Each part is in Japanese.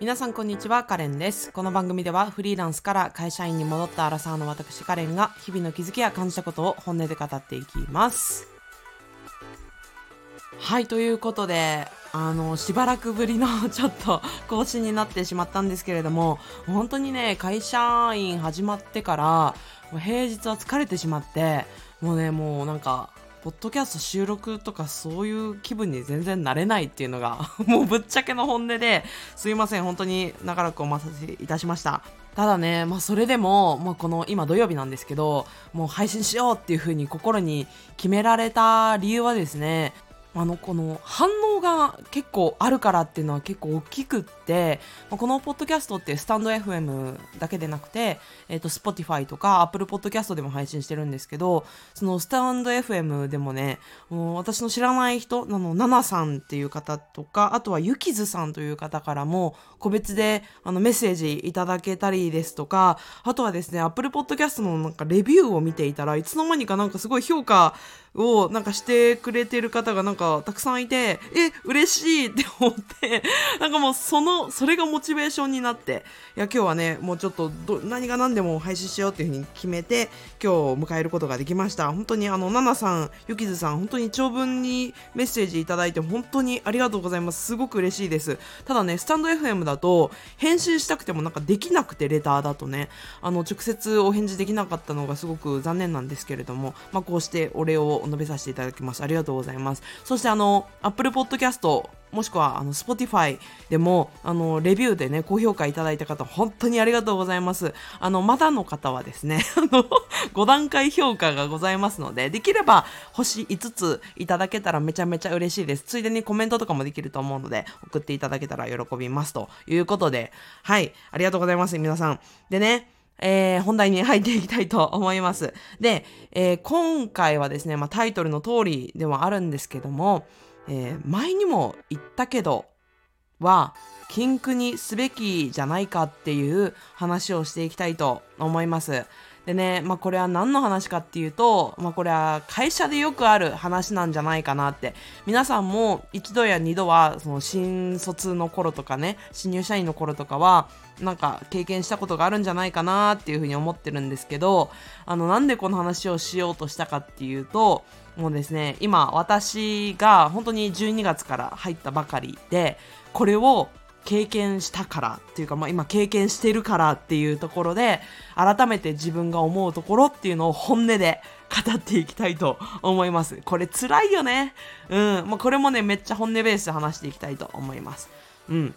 皆さんこんにちは、カレンです。この番組ではフリーランスから会社員に戻ったアラサーの私カレンが日々の気づきや感じたことを本音で語っていきます。はい、ということで、あの、しばらくぶりの ちょっと更新になってしまったんですけれども、本当にね、会社員始まってから、平日は疲れてしまって、もうね、もうなんか、ポッドキャスト収録とかそういう気分に全然なれないっていうのが、もうぶっちゃけの本音で、すいません、本当に長らくお待たせいたしました。ただね、まあそれでも、もうこの今土曜日なんですけど、もう配信しようっていう風に心に決められた理由はですね、あの、この反応が結構あるからっていうのは結構大きくって、このポッドキャストってスタンド FM だけでなくて、えっ、と、Spotify とか Apple Podcast でも配信してるんですけど、そのスタンド FM でもね、もう私の知らない人、あの、ナナさんっていう方とか、あとはゆきずさんという方からも、個別であのメッセージいただけたりですとか、あとはですね、Apple Podcast のなんかレビューを見ていたらいつの間にかなんかすごい評価をなんかしてくれてる方がなんかたくさんいて、え、嬉しいって思って、なんかもうその、それがモチベーションになって、いや、今日はね、もうちょっとど何が何でも配信しようっていうふうに決めて、今日を迎えることができました。本当にあの、ナナさん、ゆきずさん、本当に長文にメッセージいただいて本当にありがとうございます。すごく嬉しいです。ただね、スタンド FM だと、返信したくてもなんかできなくて、レターだとね、あの、直接お返事できなかったのがすごく残念なんですけれども、まあ、こうしてお礼を述べさせていただきます。ありがとうございます。そしてあの、Apple Podcast、もしくはあの Spotify でもあのレビューでね高評価いただいた方本当にありがとうございます。あのまだの方はですね あの5段階評価がございますのでできれば星5ついただけたらめちゃめちゃ嬉しいです。ついでにコメントとかもできると思うので送っていただけたら喜びますということで。はい。ありがとうございます皆さん。でねえー本題に入っていきたいと思います。で、えー今回はですね、まあ、タイトルの通りではあるんですけども、えー前にも言ったけどは禁句にすべきじゃないかっていう話をしていきたいと思います。でね、まあこれは何の話かっていうと、まあこれは会社でよくある話なんじゃないかなって。皆さんも一度や二度はその新卒の頃とかね、新入社員の頃とかはなんか経験したことがあるんじゃないかなっていうふうに思ってるんですけど、あのなんでこの話をしようとしたかっていうと、もうですね、今私が本当に12月から入ったばかりで、これを経験したからっていうか、まあ、今経験してるからっていうところで改めて自分が思うところっていうのを本音で語っていきたいと思います。これ辛いよね。うん、まあ、これもねめっちゃ本音ベースで話していきたいと思います。うん。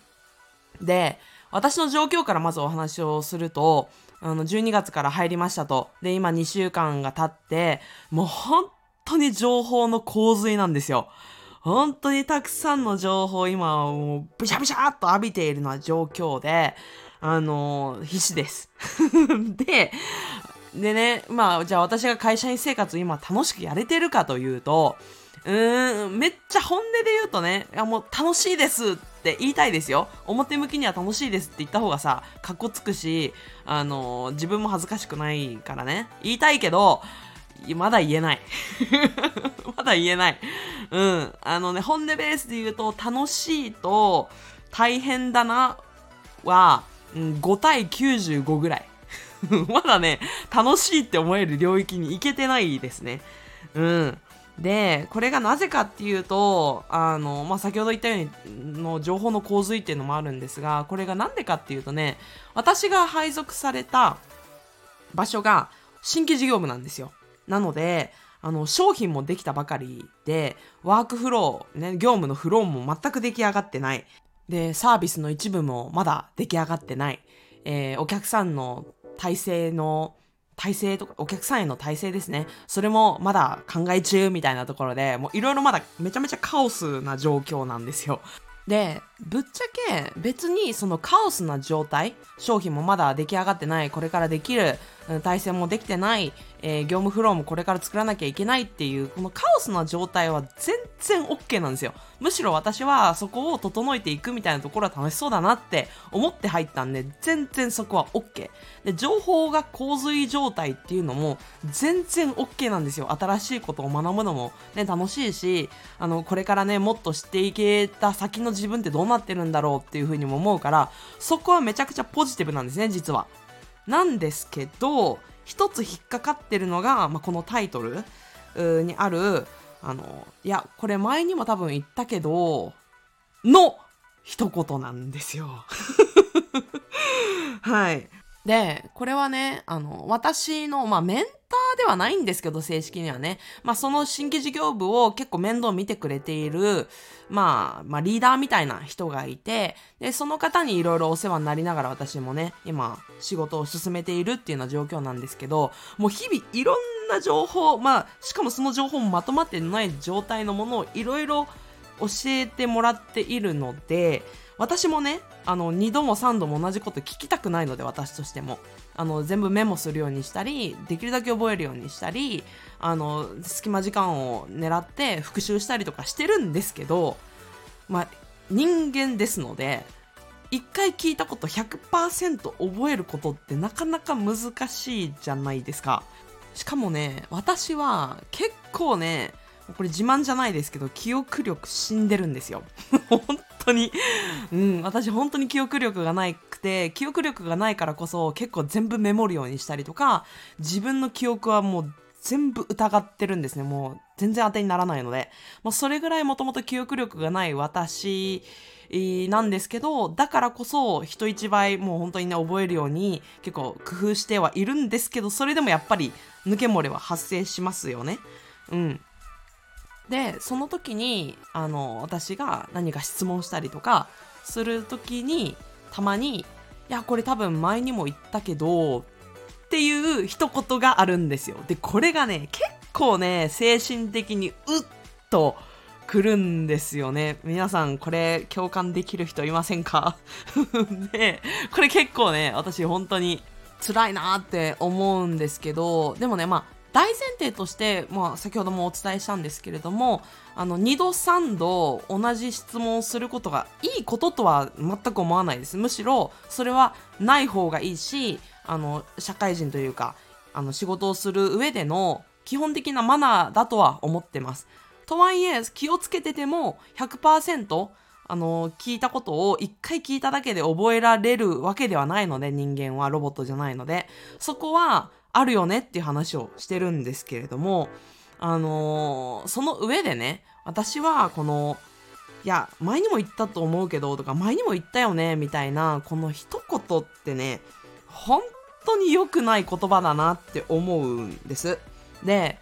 で私の状況からまずお話をするとあの12月から入りましたと。で今2週間が経ってもう本当に情報の洪水なんですよ本当にたくさんの情報今もうブシャブシャーっと浴びているのは状況で、あの必死です。で、でね、まあじゃあ私が会社員生活今楽しくやれてるかというと、うーん、めっちゃ本音で言うとね、いやもう楽しいですって言いたいですよ。表向きには楽しいですって言った方がさ、かっこつくし、あの自分も恥ずかしくないからね。言いたいけど、まだ言えない。まだ言えない。うん。あのね、本音ベースで言うと、楽しいと大変だなは、うん、5対95ぐらい。まだね、楽しいって思える領域に行けてないですね。うん。で、これがなぜかっていうと、あの、まあ、先ほど言ったように、の情報の洪水っていうのもあるんですが、これがなんでかっていうとね、私が配属された場所が新規事業部なんですよ。なので、あの、商品もできたばかりで、ワークフロー、ね、業務のフローも全く出来上がってない。で、サービスの一部もまだ出来上がってない。えーお客さんの体制の、体制とか、お客さんへの体制ですね。それもまだ考え中みたいなところで、もういろいろまだめちゃめちゃカオスな状況なんですよ。で、ぶっちゃけ別にそのカオスな状態、商品もまだ出来上がってない、これからできる、体制もできてない、えー、業務フローもこれから作らなきゃいけないっていう、このカオスな状態は全然 OK なんですよ。むしろ私はそこを整えていくみたいなところは楽しそうだなって思って入ったんで、全然そこは OK。で、情報が洪水状態っていうのも全然 OK なんですよ。新しいことを学ぶのもね、楽しいし、あの、これからね、もっと知っていけた先の自分ってどうなってるんだろうっていうふうにも思うから、そこはめちゃくちゃポジティブなんですね、実は。なんですけど、一つ引っかかってるのが、まあ、このタイトルにある、あの、いや、これ前にも多分言ったけど、の一言なんですよ。はい。で、これはね、あの、私の、まあ、メンーではないんですけど、正式にはね。まあ、その新規事業部を結構面倒見てくれている、まあ、まあ、リーダーみたいな人がいて、で、その方にいろいろお世話になりながら私もね、今、仕事を進めているっていうような状況なんですけど、もう日々いろんな情報、まあ、しかもその情報もまとまってない状態のものをいろいろ教えてもらっているので、私もね、あの、2度も3度も同じこと聞きたくないので、私としても。あの、全部メモするようにしたり、できるだけ覚えるようにしたり、あの、隙間時間を狙って復習したりとかしてるんですけど、まあ、人間ですので、一回聞いたこと100%覚えることってなかなか難しいじゃないですか。しかもね、私は結構ね、これ自慢じゃないですけど、記憶力死んでるんですよ。本 当に。うん、私本当に記憶力がなくて、記憶力がないからこそ結構全部メモるようにしたりとか、自分の記憶はもう全部疑ってるんですね。もう全然当てにならないので。もうそれぐらいもともと記憶力がない私なんですけど、だからこそ人一倍もう本当にね、覚えるように結構工夫してはいるんですけど、それでもやっぱり抜け漏れは発生しますよね。うん。でその時にあの私が何か質問したりとかする時にたまに「いやこれ多分前にも言ったけど」っていう一言があるんですよ。でこれがね結構ね精神的にうっとくるんですよね。皆さんこれ共感できる人いませんか？で これ結構ね私本当に辛いなって思うんですけどでもねまあ大前提として、まあ、先ほどもお伝えしたんですけれどもあの2度3度同じ質問をすることがいいこととは全く思わないです。むしろそれはない方がいいしあの社会人というかあの仕事をする上での基本的なマナーだとは思ってます。とはいえ気をつけてても100%あの聞いたことを1回聞いただけで覚えられるわけではないので人間はロボットじゃないので。そこはあるよねっていう話をしてるんですけれども、あのー、その上でね、私はこの、いや、前にも言ったと思うけど、とか、前にも言ったよね、みたいな、この一言ってね、本当に良くない言葉だなって思うんです。で、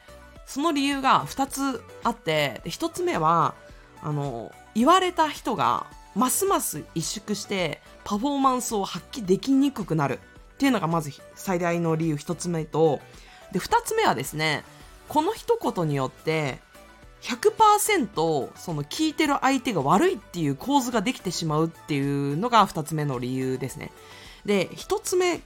その理由が2つあって、1つ目は、あの、言われた人が、ますます萎縮して、パフォーマンスを発揮できにくくなるっていうのがまず最大の理由1つ目と、で、2つ目はですね、この一言によって、100%その聞いてる相手が悪いっていう構図ができてしまうっていうのが2つ目の理由ですね。で、1つ目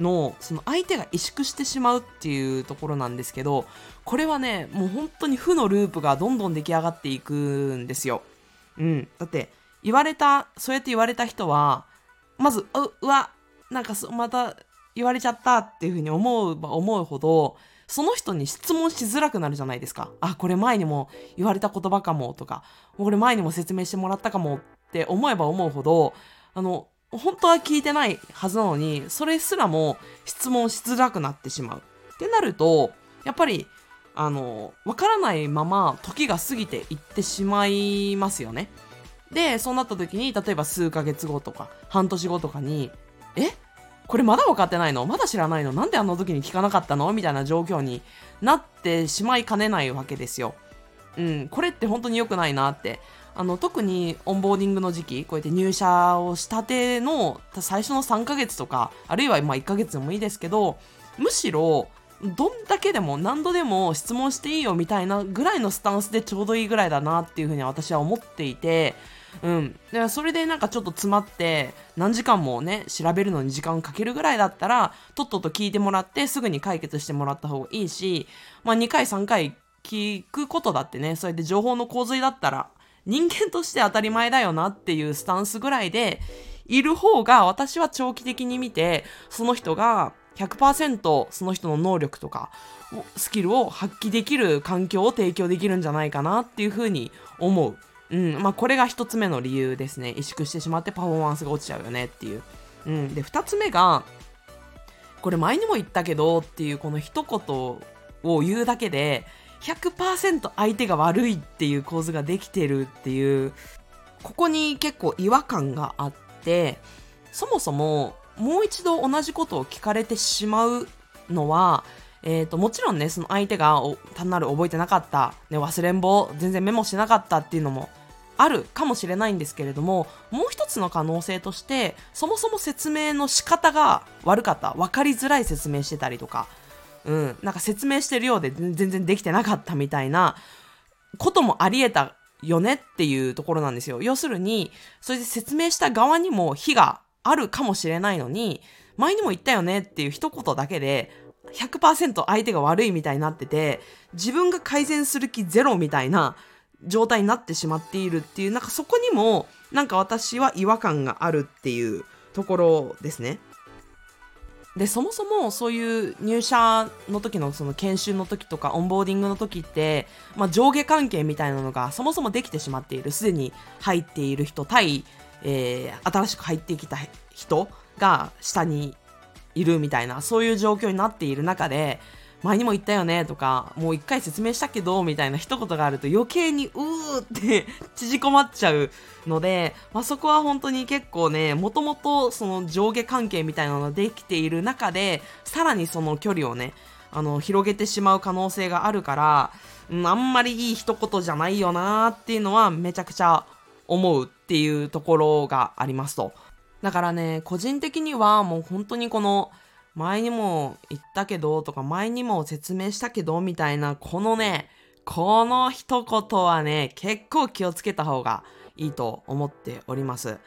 のその相手が萎縮してしまうっていうところなんですけど、これはね、もう本当に負のループがどんどん出来上がっていくんですよ。うん。だって、言われた、そうやって言われた人は、まず、う、うわ、なんかまた言われちゃったっていうふうに思う思うほど、その人に質問しづらくなるじゃないですか。あ、これ前にも言われた言葉かもとか、これ前にも説明してもらったかもって思えば思うほど、あの、本当は聞いてないはずなのに、それすらも質問しづらくなってしまう。ってなると、やっぱり、あの、わからないまま時が過ぎていってしまいますよね。で、そうなった時に、例えば数ヶ月後とか、半年後とかに、え？これまだ分かってないの？まだ知らないの？なんであの時に聞かなかったの？みたいな状況になってしまいかねないわけですよ。うん、これって本当に良くないなって。あの、特にオンボーディングの時期、こうやって入社をしたての最初の3ヶ月とか、あるいはま1ヶ月でもいいですけど、むしろ、どんだけでも何度でも質問していいよみたいなぐらいのスタンスでちょうどいいぐらいだなっていうふうに私は思っていて、うん。だからそれでなんかちょっと詰まって、何時間もね、調べるのに時間かけるぐらいだったら、とっとと聞いてもらってすぐに解決してもらった方がいいし、まあ2回3回聞くことだってね、それで情報の洪水だったら、人間として当たり前だよなっていうスタンスぐらいで、いる方が私は長期的に見て、その人が100%その人の能力とかスキルを発揮できる環境を提供できるんじゃないかなっていうふうに思う。うん。まあ、これが一つ目の理由ですね。萎縮してしまってパフォーマンスが落ちちゃうよねっていう。うん。で、二つ目が、これ前にも言ったけどっていうこの一言を言うだけで、100%相手が悪いっていう構図ができてるっていう、ここに結構違和感があって、そもそももう一度同じことを聞かれてしまうのは、えっ、ー、と、もちろんね、その相手が単なる覚えてなかった、ね、忘れん坊、全然メモしなかったっていうのもあるかもしれないんですけれども、もう一つの可能性として、そもそも説明の仕方が悪かった、分かりづらい説明してたりとか、うん、なんか説明してるようで全然できてなかったみたいなこともあり得たよねっていうところなんですよ。要するに、それで説明した側にも非があるかもしれないのに、前にも言ったよねっていう一言だけで、100%相手が悪いみたいになってて、自分が改善する気ゼロみたいな状態になってしまっているっていう、なんかそこにも、なんか私は違和感があるっていうところですね。で、そもそもそういう入社の時のその研修の時とかオンボーディングの時って、まあ、上下関係みたいなのがそもそもできてしまっている、すでに入っている人対、えー、新しく入ってきた人が下にいるみたいな、そういう状況になっている中で、前にも言ったよねとか、もう一回説明したけど、みたいな一言があると余計にうーって縮こまっちゃうので、まあ、そこは本当に結構ね、もともとその上下関係みたいなのができている中で、さらにその距離をね、あの、広げてしまう可能性があるから、うん、あんまりいい一言じゃないよなーっていうのはめちゃくちゃ思うっていうところがありますと。だからね、個人的にはもう本当にこの、前にも言ったけどとか、前にも説明したけどみたいな、このね、この一言はね、結構気をつけた方がいいと思っております。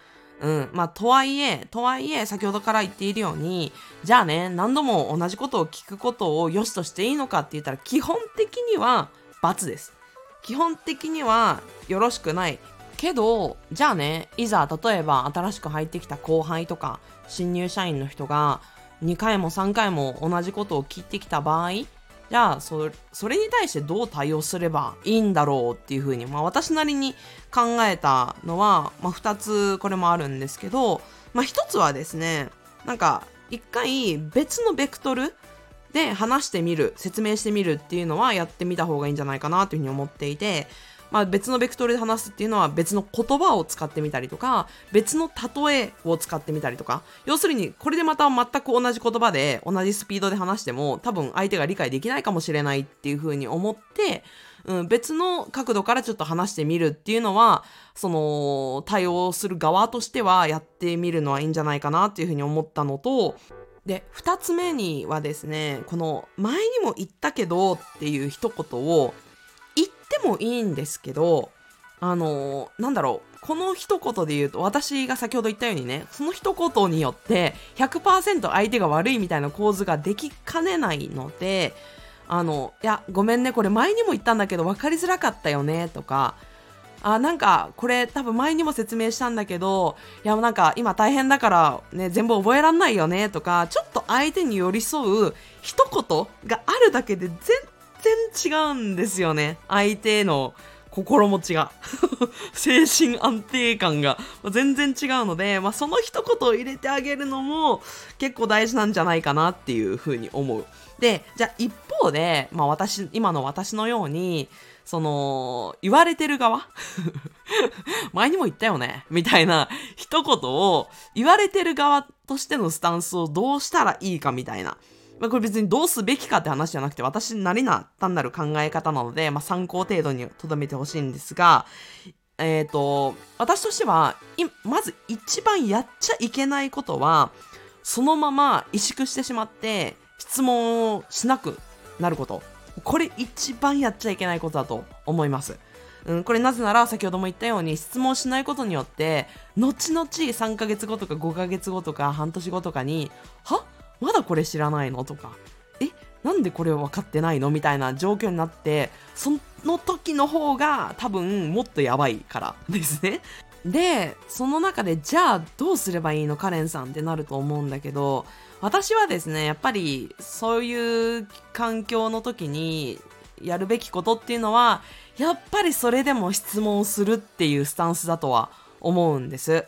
うん。まあ、とはいえ、とはいえ、先ほどから言っているように、じゃあね、何度も同じことを聞くことを良しとしていいのかって言ったら、基本的には罰です。基本的にはよろしくない。けど、じゃあね、いざ例えば新しく入ってきた後輩とか新入社員の人が2回も3回も同じことを聞いてきた場合、じゃあそ、れに対してどう対応すればいいんだろうっていうふうに、まあ私なりに考えたのは、まあ2つこれもあるんですけど、まあ1つはですね、なんか一回別のベクトルで話してみる、説明してみるっていうのはやってみた方がいいんじゃないかなというふうに思っていて、まあ、別のベクトルで話すっていうのは別の言葉を使ってみたりとか別の例えを使ってみたりとか。要するにこれでまた全く同じ言葉で同じスピードで話しても多分相手が理解できないかもしれないっていうふうに思ってうん、別の角度からちょっと話してみるっていうのは、その、対応する側としてはやってみるのはいいんじゃないかなっていうふうに思ったのと、で、二つ目にはですね、この、前にも言ったけどっていう一言を、もいいんですけど、あのー、なんだろう。この一言で言うと、私が先ほど言ったようにね、その一言によって100%相手が悪いみたいな構図ができかねないので、あの、いや、ごめんね、これ前にも言ったんだけど分かりづらかったよね、とか、あ、なんか、これ多分前にも説明したんだけど、いや、なんか今大変だからね、全部覚えらんないよね、とか、ちょっと相手に寄り添う一言があるだけで全然違うんですよね。相手の心持ちが。精神安定感が全然違うので、まあ、その一言を入れてあげるのも結構大事なんじゃないかなっていうふうに思う。で、じゃあ一方で、まあ私、今の私のように、その、言われてる側？前にも言ったよねみたいな一言を言われてる側としてのスタンスをどうしたらいいかみたいな。まあ、これ別にどうすべきかって話じゃなくて、私なりな単なる考え方なので、まあ、参考程度に留めてほしいんですが、えっ、ー、と、私としては、まず一番やっちゃいけないことは、そのまま萎縮してしまって、質問をしなくなること。これ一番やっちゃいけないことだと思います。うん、これなぜなら先ほども言ったように質問しないことによって後々3ヶ月後とか5ヶ月後とか半年後とかには？まだこれ知らないの？とか。えなんでこれ分かってないの？みたいな状況になってその時の方が多分もっとやばいからですね。でその中でじゃあどうすればいいの？カレンさんってなると思うんだけど私はですねやっぱりそういう環境の時にやるべきことっていうのはやっぱりそれでも質問するっていうスタンスだとは思うんです。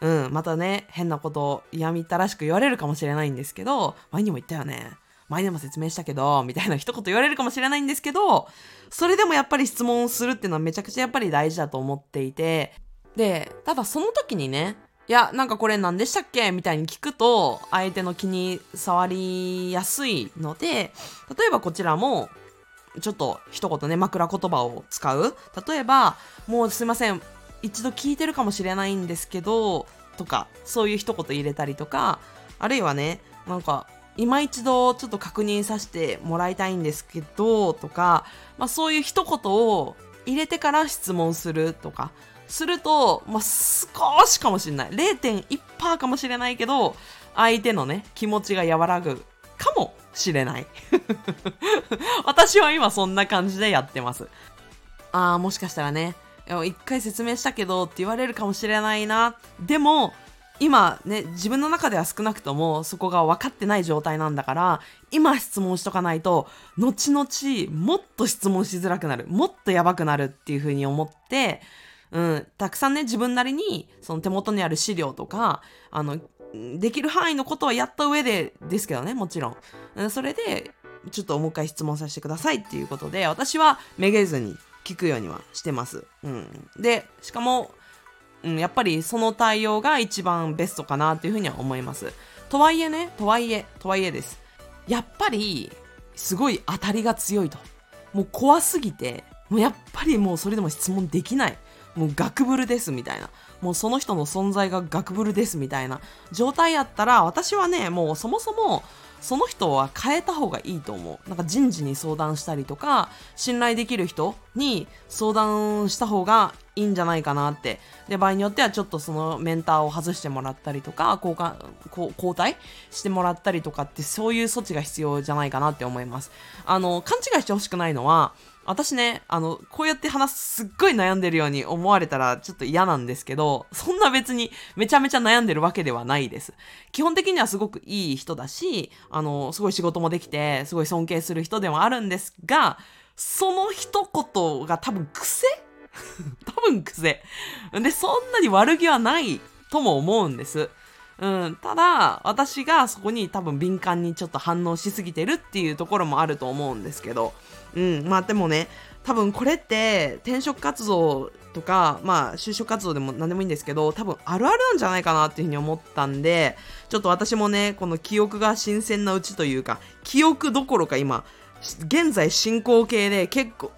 うん、またね、変なこと嫌みったらしく言われるかもしれないんですけど、前にも言ったよね。前でも説明したけど、みたいな一言言われるかもしれないんですけど、それでもやっぱり質問をするっていうのはめちゃくちゃやっぱり大事だと思っていて、で、ただその時にね、いや、なんかこれ何でしたっけ？みたいに聞くと、相手の気に障りやすいので、例えばこちらも、ちょっと一言ね、枕言葉を使う。例えば、もうすいません、一度聞いてるかもしれないんですけど、とか、そういう一言入れたりとか、あるいはね、なんか、今一度ちょっと確認させてもらいたいんですけど、とか、まあそういう一言を入れてから質問するとか、すると、まあ少しかもしれない。0.1%かもしれないけど、相手のね、気持ちが和らぐかもしれない。私は今そんな感じでやってます。ああ、もしかしたらね、一回説明したけどって言われるかもしれないな。でも、今ね、自分の中では少なくともそこが分かってない状態なんだから、今質問しとかないと、後々もっと質問しづらくなる。もっとやばくなるっていうふうに思って、うん、たくさんね、自分なりに、その手元にある資料とか、あの、できる範囲のことはやった上でですけどね、もちろん。それで、ちょっともう一回質問させてくださいっていうことで、私はめげずに聞くようにはしてます。うん。で、しかも、うん、やっぱりその対応が一番ベストかなっていうふうには思います。とはいえね、とはいえ、とはいえです。やっぱり、すごい当たりが強いと。もう怖すぎて、もうやっぱりもうそれでも質問できない。もうガクブルですみたいな。もうその人の存在がガクブルですみたいな状態やったら、私はね、もうそもそもその人は変えた方がいいと思う。なんか人事に相談したりとか、信頼できる人に相談した方がいいんじゃないかなって。で、場合によってはちょっとそのメンターを外してもらったりとか、交換、交代してもらったりとかって、そういう措置が必要じゃないかなって思います。あの、勘違いしてほしくないのは、私ね、あの、こうやって話す、すっごい悩んでるように思われたらちょっと嫌なんですけど、そんな別にめちゃめちゃ悩んでるわけではないです。基本的にはすごくいい人だし、あの、すごい仕事もできて、すごい尊敬する人ではあるんですが、その一言が多分癖？多分癖。で、そんなに悪気はないとも思うんです。うん、ただ、私がそこに多分敏感にちょっと反応しすぎてるっていうところもあると思うんですけど、うん、まあでもね、多分これって転職活動とか、まあ就職活動でも何でもいいんですけど、多分あるあるなんじゃないかなっていうふうに思ったんで、ちょっと私もね、この記憶が新鮮なうちというか、記憶どころか今、現在進行形で結構、う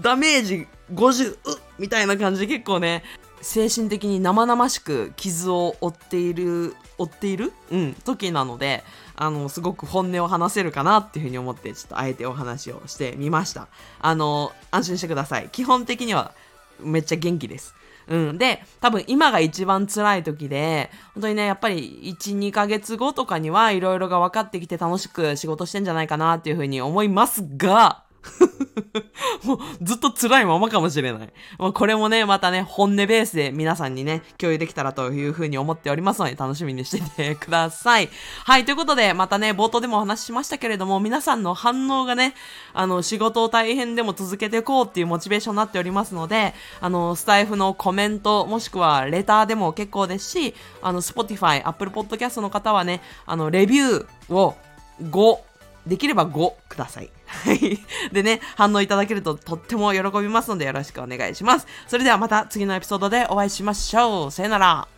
ダメージ50、うみたいな感じで結構ね、精神的に生々しく傷を負っている、負っている？うん、時なので、あの、すごく本音を話せるかなっていうふうに思って、ちょっとあえてお話をしてみました。あの、安心してください。基本的にはめっちゃ元気です。うん。で、多分今が一番辛い時で、本当にね、やっぱり1、2ヶ月後とかにはいろいろが分かってきて楽しく仕事してんじゃないかなっていうふうに思いますが、もうずっと辛いままかもしれない。まあ、これもね、またね、本音ベースで皆さんにね、共有できたらというふうに思っておりますので、楽しみにしててください。はい、ということで、またね、冒頭でもお話ししましたけれども、皆さんの反応がね、あの、仕事を大変でも続けていこうっていうモチベーションになっておりますので、あの、スタイフのコメント、もしくはレターでも結構ですし、あの、Spotify、Apple Podcast の方はね、あの、レビューを5、できれば5ください。はい。でね、反応いただけるととっても喜びますのでよろしくお願いします。それではまた次のエピソードでお会いしましょう。さよなら。